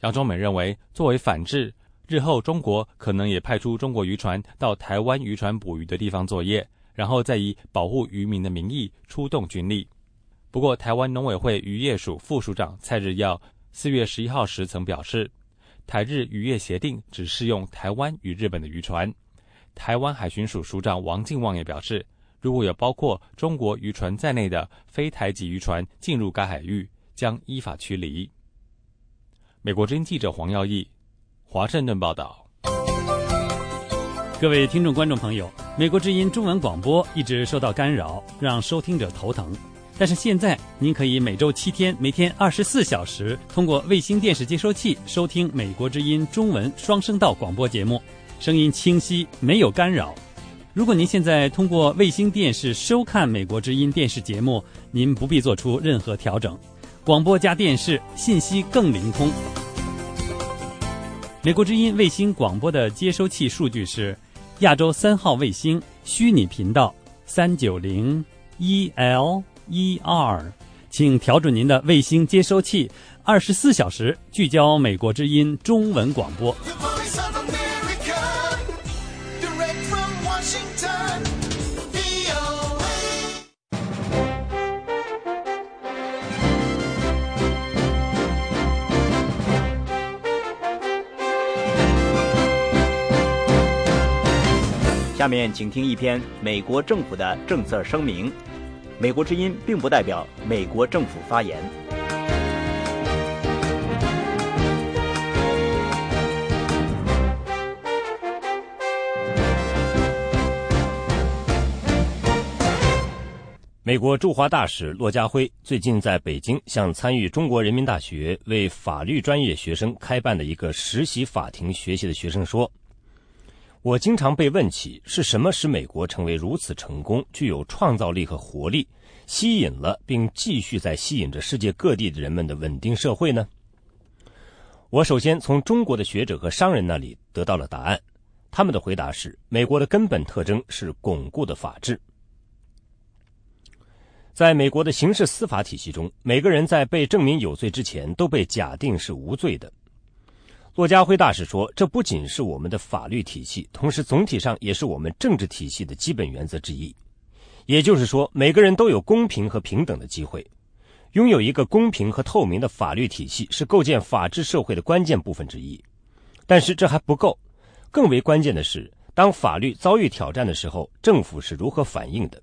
杨忠美认为，作为反制，日后中国可能也派出中国渔船到台湾渔船捕鱼的地方作业，然后再以保护渔民的名义出动军力。不过，台湾农委会渔业署副署长蔡日耀。四月十一号时曾表示，台日渔业协定只适用台湾与日本的渔船。台湾海巡署署长王敬旺也表示，如果有包括中国渔船在内的非台籍渔船进入该海域，将依法驱离。美国之音记者黄耀义，华盛顿报道。各位听众、观众朋友，美国之音中文广播一直受到干扰，让收听者头疼。但是现在，您可以每周七天，每天二十四小时，通过卫星电视接收器收听美国之音中文双声道广播节目，声音清晰，没有干扰。如果您现在通过卫星电视收看美国之音电视节目，您不必做出任何调整，广播加电视信息更灵通。美国之音卫星广播的接收器数据是：亚洲三号卫星虚拟频道三九零 E L。一二，请调准您的卫星接收器，二十四小时聚焦美国之音中文广播。下面请听一篇美国政府的政策声明。美国之音并不代表美国政府发言。美国驻华大使骆家辉最近在北京向参与中国人民大学为法律专业学生开办的一个实习法庭学习的学生说。我经常被问起是什么使美国成为如此成功、具有创造力和活力，吸引了并继续在吸引着世界各地的人们的稳定社会呢？我首先从中国的学者和商人那里得到了答案，他们的回答是：美国的根本特征是巩固的法治。在美国的刑事司法体系中，每个人在被证明有罪之前都被假定是无罪的。骆家辉大使说：“这不仅是我们的法律体系，同时总体上也是我们政治体系的基本原则之一。也就是说，每个人都有公平和平等的机会。拥有一个公平和透明的法律体系是构建法治社会的关键部分之一。但是这还不够，更为关键的是，当法律遭遇挑战的时候，政府是如何反应的？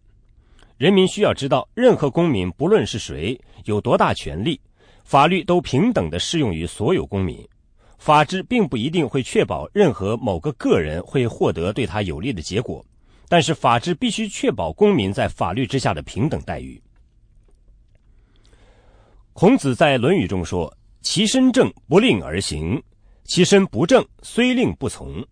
人民需要知道，任何公民不论是谁，有多大权利，法律都平等的适用于所有公民。”法治并不一定会确保任何某个个人会获得对他有利的结果，但是法治必须确保公民在法律之下的平等待遇。孔子在《论语》中说：“其身正，不令而行；其身不正，虽令不从。”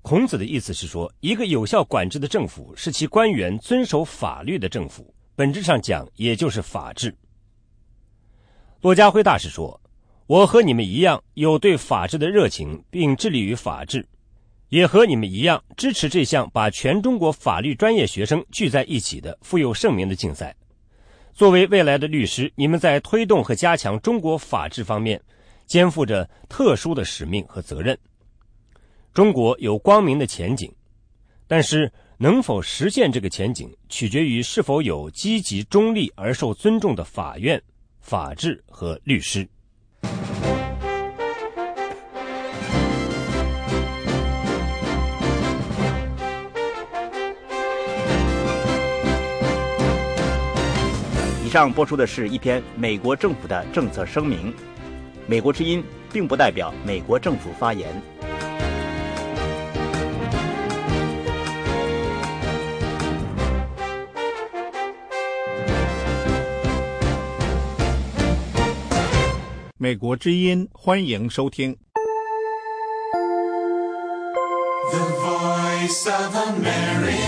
孔子的意思是说，一个有效管制的政府是其官员遵守法律的政府，本质上讲，也就是法治。骆家辉大使说。我和你们一样有对法治的热情，并致力于法治，也和你们一样支持这项把全中国法律专业学生聚在一起的富有盛名的竞赛。作为未来的律师，你们在推动和加强中国法治方面肩负着特殊的使命和责任。中国有光明的前景，但是能否实现这个前景，取决于是否有积极、中立而受尊重的法院、法治和律师。上播出的是一篇美国政府的政策声明，美国之音并不代表美国政府发言。美国之音，欢迎收听。The voice of America.